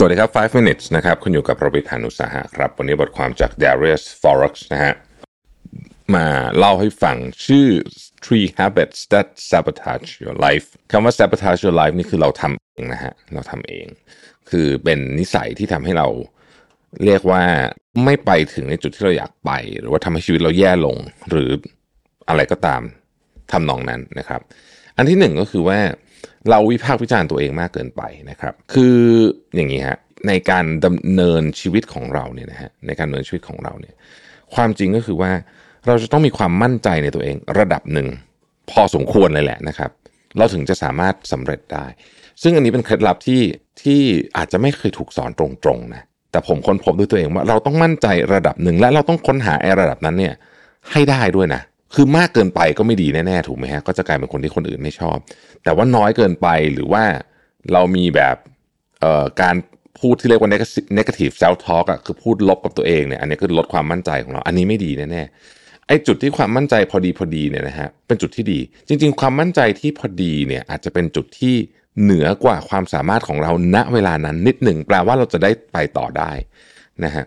สวัสดีครับ 5 minutes นะครับ คุณอยู่กับประวิทยานุสาหะครับ วันนี้บทความจาก Darius Forex นะฮะ มาเล่าให้ฟังชื่อ three habits that sabotage your life คำว่า sabotage your life นี่คือเราทำเองนะฮะ เราทำเอง คือเป็นนิสัยที่ทำให้เราเรียกว่าไม่ไปถึงในจุดที่เราอยากไป หรือว่าทำให้ชีวิตเราแย่ลง หรืออะไรก็ตามทำนองนั้นนะครับ อันที่หนึ่งก็คือว่า เราวิพากษ์วิจารณ์ตัวเองมากเกินไปนะครับ คืออย่างนี้ฮะในการดำเนินชีวิตของเราเนี่ยนะฮะในการดำเนินชีวิตของเราเนี่ยความจริงก็คือว่าเราจะต้องมีความมั่นใจในตัวเองระดับหนึ่ง พอสมควรเลยแหละนะครับ เราถึงจะสามารถสำเร็จได้ ซึ่งอันนี้เป็นเคล็ดลับที่ที่อาจจะไม่เคยถูกสอนตรงๆนะแต่ผมค้นพบด้วยตัวเองว่าเราต้องมั่นใจระดับหนึ่งและเราต้องค้นหาไอ้ระดับนั้นเนี่ยให้ได้ด้วยนะ คือมากเกินไปก็ไม่ดีแน่ๆถูกไหมฮะก็จะกลายเป็นคนที่คนอื่นไม่ชอบ แต่ว่าน้อยเกินไปหรือว่าเรามีแบบเอ่อการพูดที่เรียกว่า negative self talk อะคือพูดลบกับตัวเองเนี่ยอันนี้คือลดความมั่นใจของเรา อันนี้ไม่ดีแน่ๆไอ้จุดที่ความมั่นใจพอดีพอดีเนี่ยนะฮะเป็นจุดที่ดี จริง ๆ ความมั่นใจที่พอดีเนี่ยอาจจะเป็นจุดที่เหนือกว่าความสามารถของเราณเวลานั้นนิดหนึ่งแปลว่าเราจะได้ไปต่อได้นะฮะ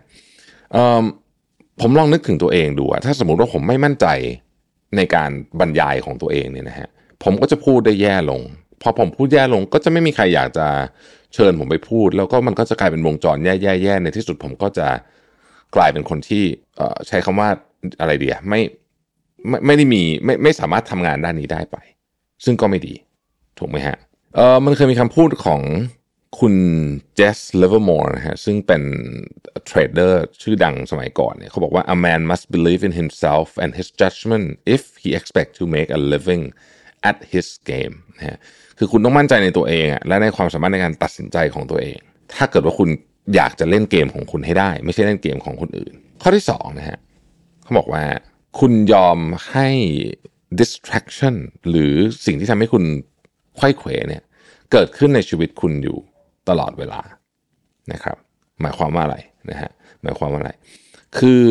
ผมลองนึกถึงตัวเองดูถ้าสมมติว่าผมไม่มั่นใจ ในการบรรยายของตัวเองเนี่ยนะฮะผมก็จะพูดได้แย่ลง พอผมพูดแย่ลงก็จะไม่มีใครอยากจะเชิญผมไปพูด แล้วก็มันก็จะกลายเป็นวงจรแย่ๆในที่สุดผมก็จะกลายเป็นคนที่ใช้คำว่าอะไรเดียไม่ไม่ไม่ได้มีไม่ไม่สามารถทำงานด้านนี้ได้ไป ซึ่งก็ไม่ดี ถูกไหมฮะเออมันเคยมีคำพูดของ คุณเจสซีลิเวอร์มอร์นะฮะซึ่งเป็น trader ชื่อดังสมัยก่อนเนี่ยเขาบอกว่า a man must believe in himself and his judgment if he expect to make a living at his game นะฮะคือคุณต้องมั่นใจในตัวเองอะและในความสามารถในการตัดสินใจของตัวเอง ถ้าเกิดว่าคุณอยากจะเล่นเกมของคุณให้ได้ ไม่ใช่เล่นเกมของคนอื่น ข้อที่สองนะฮะเขาบอกว่าคุณยอมให้ distraction หรือสิ่งที่ทำให้คุณไขว้เขวเนี่ยเกิดขึ้นในชีวิตคุณอยู่ ตลอดเวลานะครับ หมายความว่าอะไรนะฮะหมายความว่าอะไร คือ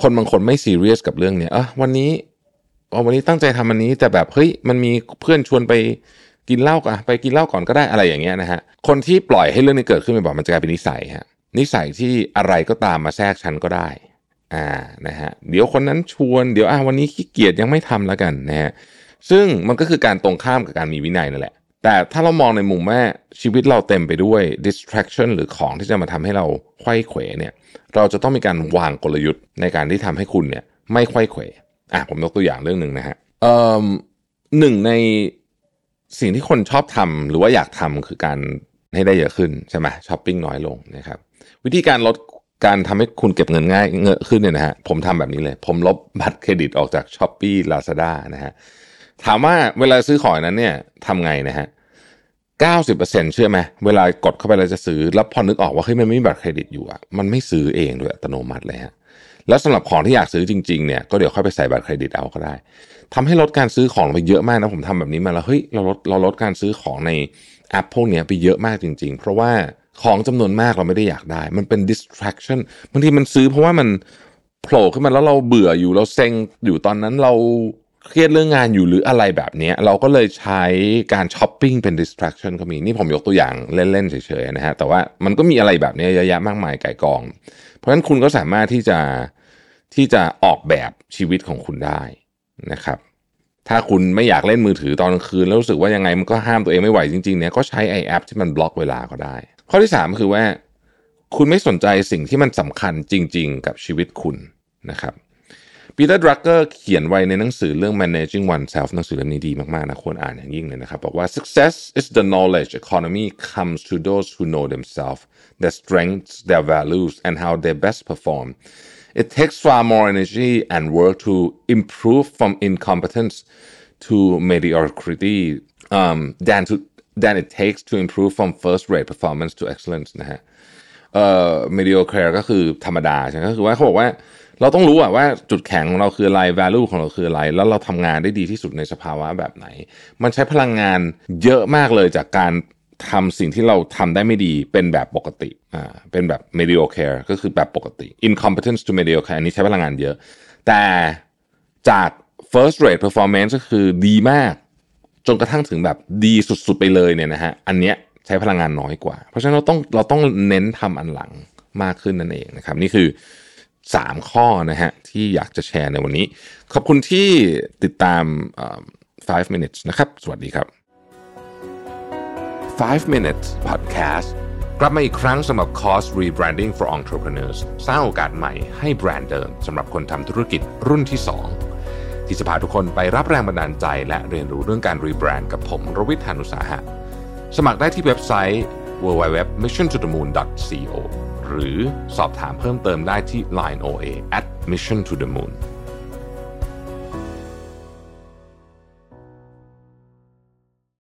คนบางคนไม่ซีเรียสกับเรื่องเนี้ยเออวันนี้วันนี้ตั้งใจทำอันนี้แต่แบบเฮ้ยมันมีเพื่อนชวนไปกินเหล้าก่อนไปกินเหล้าก่อนก็ได้อะไรอย่างเงี้ยนะฮะคนที่ปล่อยให้เรื่องนี้เกิดขึ้นไปบอกมันจะกลายเป็นนิสัยฮะนิสัยที่อะไรก็ตามมาแทรกฉันก็ได้อ่านะฮะเดี๋ยวคนนั้นชวนเดี๋ยวอ่าวันนี้ขี้เกียจยังไม่ทำแล้วกันนะฮะซึ่งมันก็คือการตรงข้ามกับการมีวินัยนั่นแหละ แต่ถ้าเรามองในมุมแม่ชีวิตเราเต็มไปด้วย distraction หรือของที่จะมาทำให้เราไขว้เขวเนี่ยเราจะต้องมีการวางกลยุทธ์ในการที่ทำให้คุณเนี่ยไม่ไขว้เขวอะผมยกตัวอย่างเรื่องหนึ่งนะฮะเอ่อหนึ่งในสิ่งที่คนชอบทำหรือว่าอยากทำคือการให้ได้เยอะขึ้นใช่ไหมช้อปปิ้งน้อยลงนะครับ วิธีการลดการทำให้คุณเก็บเงินง่ายเงขึ้นเนี่ยนะฮะผมทำแบบนี้เลย ผมลบบัตรเครดิตออกจาก s h อ p e e Lazada นะฮะ ถามว่าเวลาซื้อของนั้นเนี่ยทำไงนะฮะเก้าสิบเปอร์เซ็นเชื่อไหมเวลากดเข้าไปแล้วจะซื้อ แล้วพอนึกออกว่าเฮ้ยมันไม่มีบัตรเครดิตอยู่อะมันไม่ซื้อเองโดยอัตโนมัติเลยฮะแล้วสำหรับของที่อยากซื้อจริงๆเนี่ยก็เดี๋ยวค่อยไปใส่บัตรเครดิตเอาก็ได้ทำให้ลดการซื้อของไปเยอะมากนะผมทำแบบนี้มาแล้วเฮ้ยเราลดเราลดการซื้อของในแอปพวกนี้ไปเยอะมากจริง ๆ เพราะว่าของจำนวนมากเราไม่ได้อยากได้ มันเป็น distraction บางทีมันซื้อเพราะว่ามันโผล่ขึ้นมาแล้วเราเบื่ออยู่เราเซ็งอยู่ตอนนั้นเรา เครียดเรื่องงานอยู่หรืออะไรแบบนี้ เราก็เลยใช้การช้อปปิ้งเป็น distraction ก็มี นี่ผมยกตัวอย่างเล่น ๆ เฉย ๆ นะฮะ แต่ว่ามันก็มีอะไรแบบนี้เยอะแยะมากมายไก่กอง เพราะฉะนั้นคุณก็สามารถที่จะที่จะออกแบบชีวิตของคุณได้นะครับ ถ้าคุณไม่อยากเล่นมือถือตอนกลางคืน แล้วรู้สึกว่ายังไงมันก็ห้ามตัวเองไม่ไหวจริง ๆ เนี่ยก็ใช้ไอแอปที่มันบล็อกเวลาก็ได้ ข้อที่ 3 คือว่า คุณไม่สนใจสิ่งที่มันสำคัญจริง ๆ กับชีวิตคุณนะครับ ปีเตอร์ดรักเกอร์เขียนไว้ในหนังสือเรื่อง managing oneself หนังสือเล่มนี้ดีมากๆนะควรอ่านอย่างยิ่งเลยนะครับ บอกว่า success in the knowledge economy comes to those who know themselves their strengths their values and how they best perform it takes far more energy and work to improve from incompetence to mediocrity um, than to than it takes to improve from first rate performance to excellence นะฮะ เอ่อ mediocre ก็คือธรรมดาใช่ไหมก็คือว่าเขาบอกว่าเราต้องรู้อะว่าจุดแข็งของเราคืออะไร value ของเราคืออะไร แล้วเราทำงานได้ดีที่สุดในสภาวะแบบไหน มันใช้พลังงานเยอะมากเลยจากการทำสิ่งที่เราทำได้ไม่ดีเป็นแบบปกติอ่าเป็นแบบ mediocre ก็คือแบบปกติ incompetence to mediocre อันนี้ใช้พลังงานเยอะ แต่จาก first rate performance ก็คือดีมาก จนกระทั่งถึงแบบดีสุดๆไปเลยเนี่ยนะฮะอันเนี้ย ช้พลังงานน้อยกว่า เพราะฉะนั้นเราต้องเราต้องเน้นทำอันหลังมากขึ้นนั่นเองนะครับ นี่คือ 3 ข้อนะฮะที่อยากจะแชร์ในวันนี้ ขอบคุณที่ติดตาม 5 minutes นะครับ สวัสดีครับ 5 minutes podcast กลับมาอีกครั้งสำหรับคอร์ส rebranding for entrepreneurs สร้างโอกาสใหม่ให้แบรนด์เดิมสำหรับคนทำธุรกิจรุ่นที่ 2 ที่จะพาทุกคนไปรับแรงบันดาลใจ และเรียนรู้เรื่องการรีแบรนด์กับผมรวิทยานุสาหะ สมัครได้ที่เว็บไซต์ www.missiontothemoon.co หรือสอบถามเพิ่มเติมได้ที่ line oa at mission to the moon